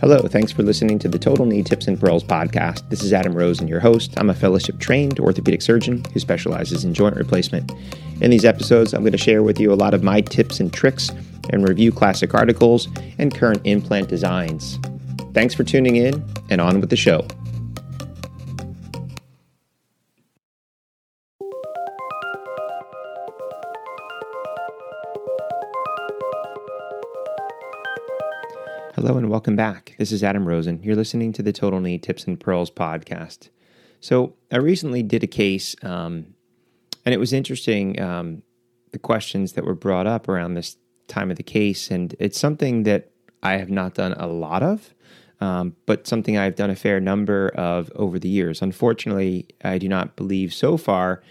Hello, thanks for listening to the Total Knee Tips and Pearls podcast. This is Adam Rosen, your host. I'm a fellowship trained orthopedic surgeon who specializes in joint replacement. In these episodes, I'm going to share with you a lot of my tips and tricks and review classic articles and current implant designs. Thanks for tuning in and on with the show. Hello and welcome back. This is Adam Rosen. You're listening to the Total Knee Tips and Pearls podcast. So, I recently did a case, um, and it was interesting um, the questions that were brought up around this time of the case. And it's something that I have not done a lot of, um, but something I've done a fair number of over the years. Unfortunately, I do not believe so far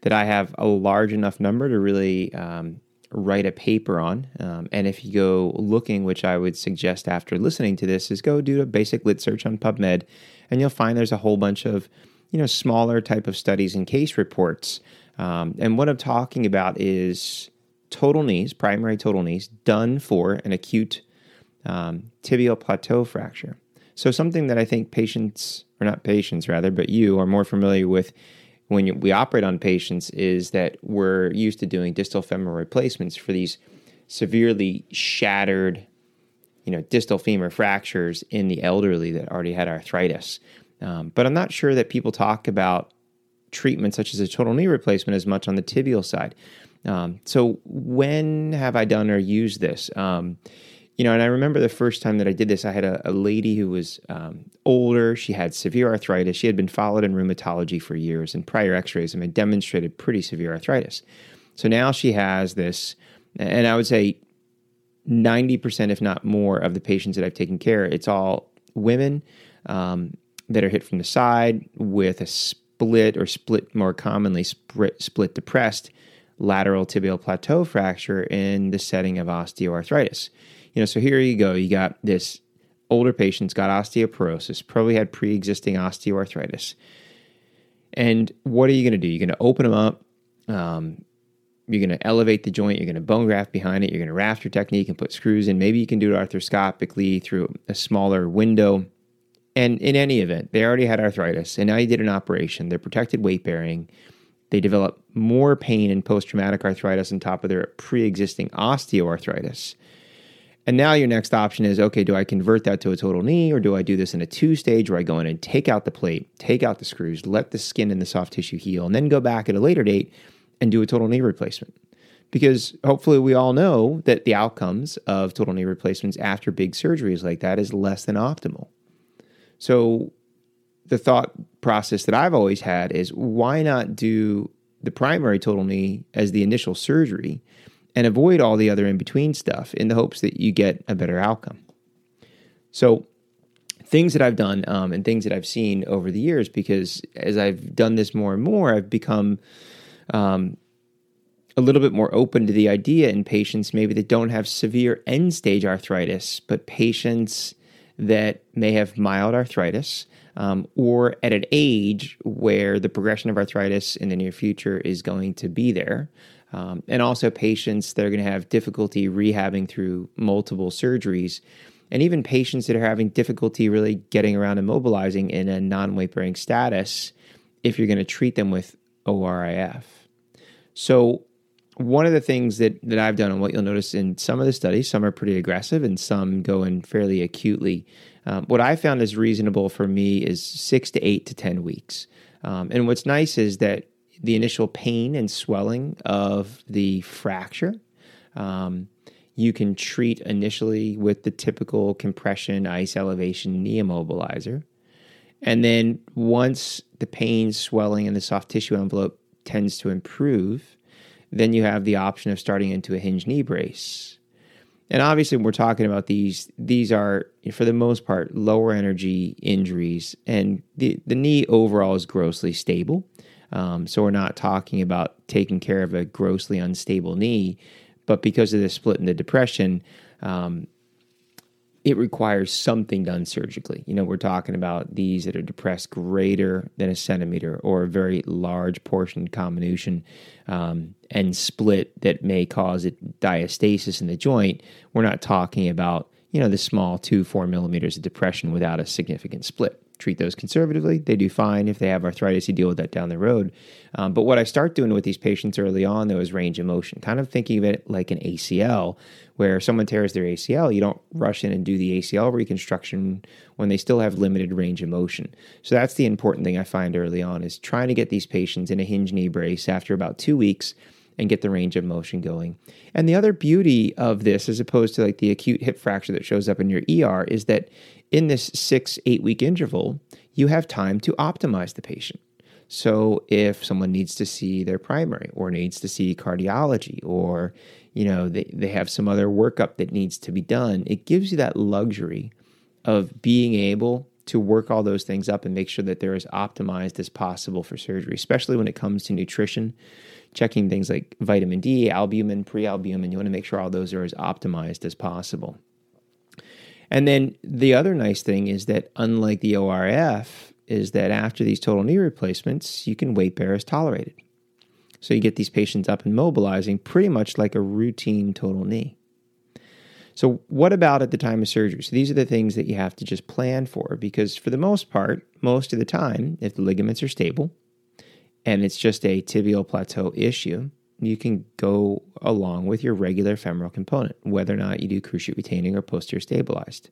that I have a large enough number to really um, write a paper on. Um, and if you go looking, which I would suggest after listening to this, is go do a basic lit search on PubMed, and you'll find there's a whole bunch of you know smaller type of studies and case reports. Um, and what I'm talking about is total knees, primary total knees, done for an acute um, tibial plateau fracture. So something that I think patients, or not patients rather, but you are more familiar with when we operate on patients is that we're used to doing distal femoral replacements for these severely shattered, you know, distal femur fractures in the elderly that already had arthritis. Um, but I'm not sure that people talk about treatment such as a total knee replacement as much on the tibial side. Um, so when have I done or used this? Um, you know, and I remember the first time that I did this, I had a, a lady who was um, older. She had severe arthritis. She had been followed in rheumatology for years, and prior x rays have demonstrated pretty severe arthritis. So now she has this, and I would say 90%, if not more, of the patients that I've taken care of, it's all women um, that are hit from the side with a split or split more commonly, split, split depressed lateral tibial plateau fracture in the setting of osteoarthritis. You know, so here you go. You got this older patient's got osteoporosis, probably had pre-existing osteoarthritis. And what are you going to do? You're going to open them up. Um, you're going to elevate the joint. You're going to bone graft behind it. You're going to rafter technique and put screws in. Maybe you can do it arthroscopically through a smaller window. And in any event, they already had arthritis, and now you did an operation. They're protected weight bearing. They develop more pain and post traumatic arthritis on top of their pre existing osteoarthritis. And now your next option is okay, do I convert that to a total knee or do I do this in a two stage where I go in and take out the plate, take out the screws, let the skin and the soft tissue heal, and then go back at a later date and do a total knee replacement? Because hopefully we all know that the outcomes of total knee replacements after big surgeries like that is less than optimal. So the thought process that I've always had is why not do the primary total knee as the initial surgery? And avoid all the other in between stuff in the hopes that you get a better outcome. So, things that I've done um, and things that I've seen over the years, because as I've done this more and more, I've become um, a little bit more open to the idea in patients maybe that don't have severe end stage arthritis, but patients that may have mild arthritis. Um, or at an age where the progression of arthritis in the near future is going to be there, um, and also patients that are going to have difficulty rehabbing through multiple surgeries, and even patients that are having difficulty really getting around and mobilizing in a non weight bearing status if you're going to treat them with ORIF. So, one of the things that, that I've done, and what you'll notice in some of the studies, some are pretty aggressive and some go in fairly acutely. Um, what I found is reasonable for me is six to eight to 10 weeks. Um, and what's nice is that the initial pain and swelling of the fracture. Um, you can treat initially with the typical compression, ice elevation, knee immobilizer. And then once the pain, swelling, and the soft tissue envelope tends to improve, then you have the option of starting into a hinge knee brace. And obviously, when we're talking about these, these are, for the most part, lower energy injuries, and the, the knee overall is grossly stable. Um, so we're not talking about taking care of a grossly unstable knee, but because of the split in the depression, um, it requires something done surgically. You know, we're talking about these that are depressed greater than a centimeter or a very large portion comminution um, and split that may cause it diastasis in the joint. We're not talking about you know, the small two, four millimeters of depression without a significant split. Treat those conservatively. They do fine. If they have arthritis, you deal with that down the road. Um, but what I start doing with these patients early on, though, is range of motion, kind of thinking of it like an ACL, where someone tears their ACL, you don't rush in and do the ACL reconstruction when they still have limited range of motion. So that's the important thing I find early on is trying to get these patients in a hinge knee brace after about two weeks and get the range of motion going. And the other beauty of this, as opposed to like the acute hip fracture that shows up in your ER, is that in this six, eight week interval, you have time to optimize the patient. So if someone needs to see their primary or needs to see cardiology or you know they, they have some other workup that needs to be done, it gives you that luxury of being able to work all those things up and make sure that they're as optimized as possible for surgery, especially when it comes to nutrition checking things like vitamin D, albumin, prealbumin. You want to make sure all those are as optimized as possible. And then the other nice thing is that unlike the ORIF, is that after these total knee replacements, you can weight bear as tolerated. So you get these patients up and mobilizing pretty much like a routine total knee. So, what about at the time of surgery? So, these are the things that you have to just plan for because, for the most part, most of the time, if the ligaments are stable, and it's just a tibial plateau issue, you can go along with your regular femoral component, whether or not you do cruciate retaining or posterior stabilized.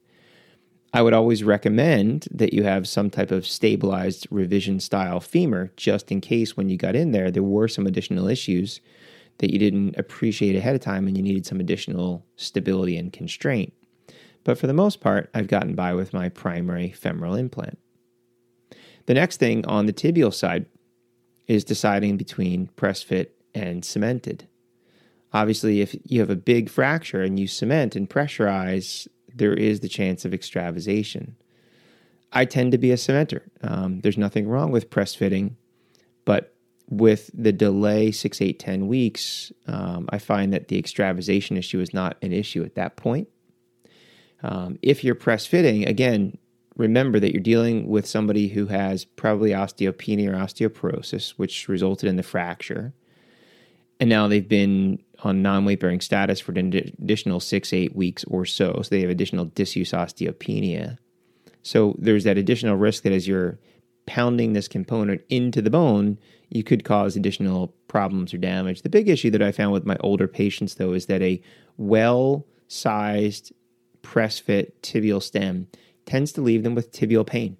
I would always recommend that you have some type of stabilized revision style femur just in case when you got in there, there were some additional issues that you didn't appreciate ahead of time and you needed some additional stability and constraint. But for the most part, I've gotten by with my primary femoral implant. The next thing on the tibial side is deciding between press fit and cemented. Obviously, if you have a big fracture and you cement and pressurize, there is the chance of extravasation. I tend to be a cementer. Um, there's nothing wrong with press fitting, but with the delay six, eight, ten weeks, um, I find that the extravasation issue is not an issue at that point. Um, if you're press fitting, again, remember that you're dealing with somebody who has probably osteopenia or osteoporosis, which resulted in the fracture. And now they've been on non weight bearing status for an additional six, eight weeks or so. So they have additional disuse osteopenia. So there's that additional risk that as you're pounding this component into the bone, you could cause additional problems or damage. The big issue that I found with my older patients, though, is that a well sized press fit tibial stem tends to leave them with tibial pain.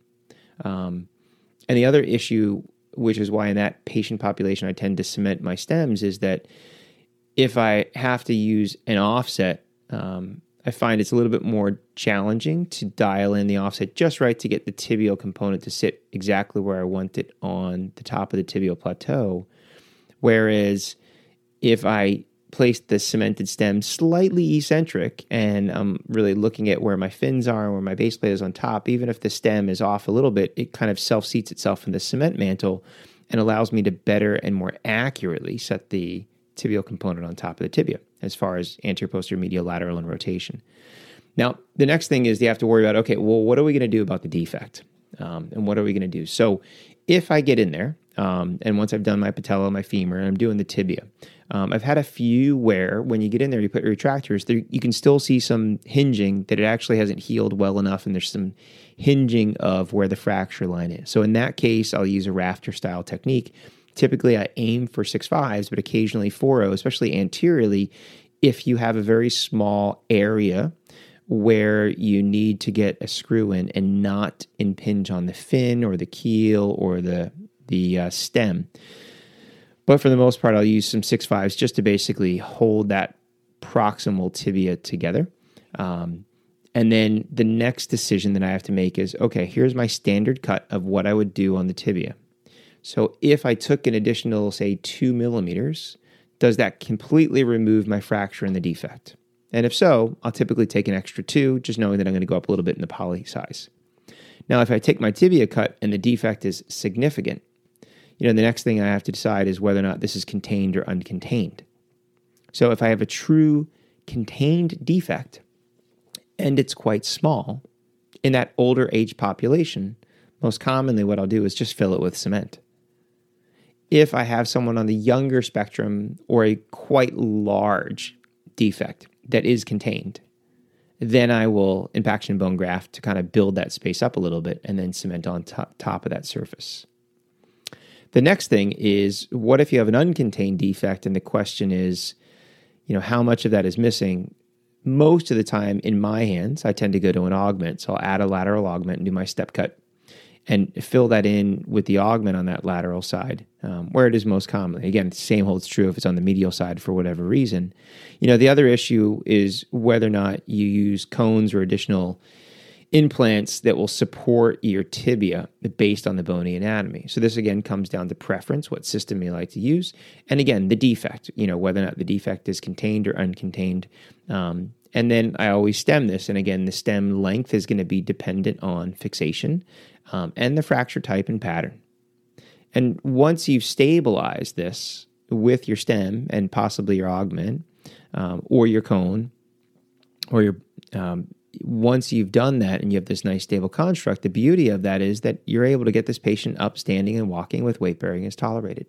Um, and the other issue, which is why in that patient population I tend to cement my stems, is that if I have to use an offset, um, I find it's a little bit more challenging to dial in the offset just right to get the tibial component to sit exactly where I want it on the top of the tibial plateau. Whereas if I placed the cemented stem slightly eccentric and I'm really looking at where my fins are and where my base plate is on top, even if the stem is off a little bit, it kind of self seats itself in the cement mantle and allows me to better and more accurately set the tibial component on top of the tibia as far as anterior, posterior, medial, lateral, and rotation. Now, the next thing is you have to worry about okay, well, what are we going to do about the defect? Um, and what are we going to do? So, if I get in there, um, and once I've done my patella, my femur, and I'm doing the tibia, um, I've had a few where when you get in there, you put your retractors, there, you can still see some hinging that it actually hasn't healed well enough, and there's some hinging of where the fracture line is. So in that case, I'll use a rafter style technique. Typically, I aim for six fives, but occasionally four o, especially anteriorly, if you have a very small area where you need to get a screw in and not impinge on the fin or the keel or the the uh, stem. But for the most part, I'll use some six fives just to basically hold that proximal tibia together. Um, and then the next decision that I have to make is okay, here's my standard cut of what I would do on the tibia. So if I took an additional, say, two millimeters, does that completely remove my fracture and the defect? And if so, I'll typically take an extra two, just knowing that I'm going to go up a little bit in the poly size. Now, if I take my tibia cut and the defect is significant, you know, the next thing I have to decide is whether or not this is contained or uncontained. So if I have a true contained defect and it's quite small, in that older age population, most commonly what I'll do is just fill it with cement. If I have someone on the younger spectrum or a quite large defect that is contained, then I will impaction bone graft to kind of build that space up a little bit and then cement on top, top of that surface. The next thing is what if you have an uncontained defect and the question is, you know, how much of that is missing? Most of the time in my hands, I tend to go to an augment. So I'll add a lateral augment and do my step cut and fill that in with the augment on that lateral side um, where it is most commonly. Again, same holds true if it's on the medial side for whatever reason. You know, the other issue is whether or not you use cones or additional implants that will support your tibia based on the bony anatomy. So this again comes down to preference, what system you like to use, and again the defect. You know whether or not the defect is contained or uncontained. Um, and then I always stem this, and again the stem length is going to be dependent on fixation um, and the fracture type and pattern. And once you've stabilized this with your stem and possibly your augment um, or your cone or your um, once you've done that and you have this nice stable construct, the beauty of that is that you're able to get this patient up, standing, and walking with weight bearing as tolerated.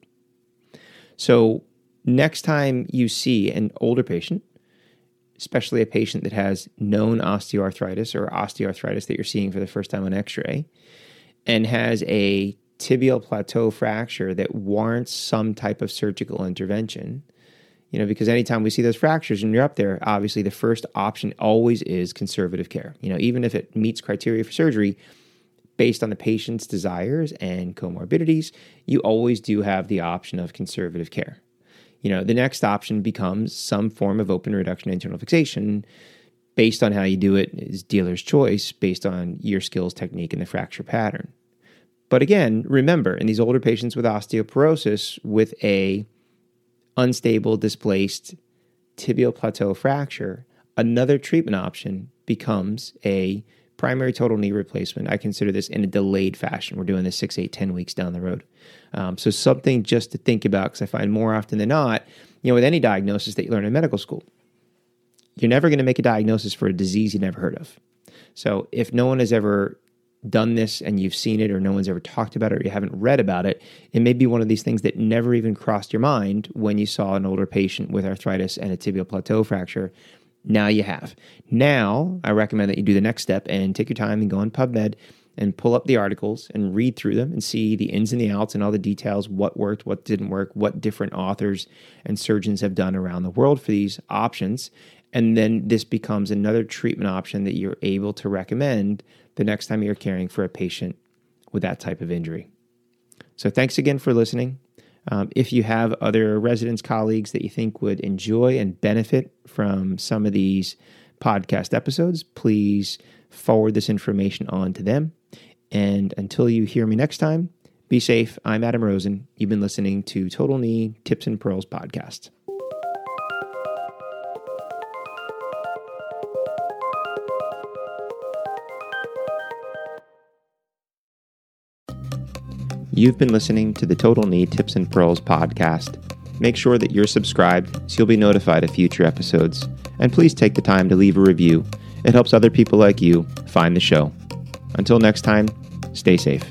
So, next time you see an older patient, especially a patient that has known osteoarthritis or osteoarthritis that you're seeing for the first time on x ray, and has a tibial plateau fracture that warrants some type of surgical intervention. You know, because anytime we see those fractures and you're up there, obviously the first option always is conservative care. You know, even if it meets criteria for surgery, based on the patient's desires and comorbidities, you always do have the option of conservative care. You know, the next option becomes some form of open reduction internal fixation. Based on how you do it is dealer's choice based on your skills, technique, and the fracture pattern. But again, remember, in these older patients with osteoporosis with a unstable, displaced tibial plateau fracture, another treatment option becomes a primary total knee replacement. I consider this in a delayed fashion. We're doing this six, eight, ten weeks down the road. Um, so something just to think about because I find more often than not, you know, with any diagnosis that you learn in medical school, you're never going to make a diagnosis for a disease you never heard of. So if no one has ever done this and you've seen it or no one's ever talked about it or you haven't read about it, it may be one of these things that never even crossed your mind when you saw an older patient with arthritis and a tibial plateau fracture. Now you have. Now, I recommend that you do the next step and take your time and go on PubMed and pull up the articles and read through them and see the ins and the outs and all the details what worked, what didn't work, what different authors and surgeons have done around the world for these options. And then this becomes another treatment option that you're able to recommend the next time you're caring for a patient with that type of injury. So, thanks again for listening. Um, if you have other residents, colleagues that you think would enjoy and benefit from some of these podcast episodes, please forward this information on to them. And until you hear me next time, be safe. I'm Adam Rosen. You've been listening to Total Knee Tips and Pearls podcast. You've been listening to the Total Knee Tips and Pearls podcast. Make sure that you're subscribed so you'll be notified of future episodes. And please take the time to leave a review. It helps other people like you find the show. Until next time, stay safe.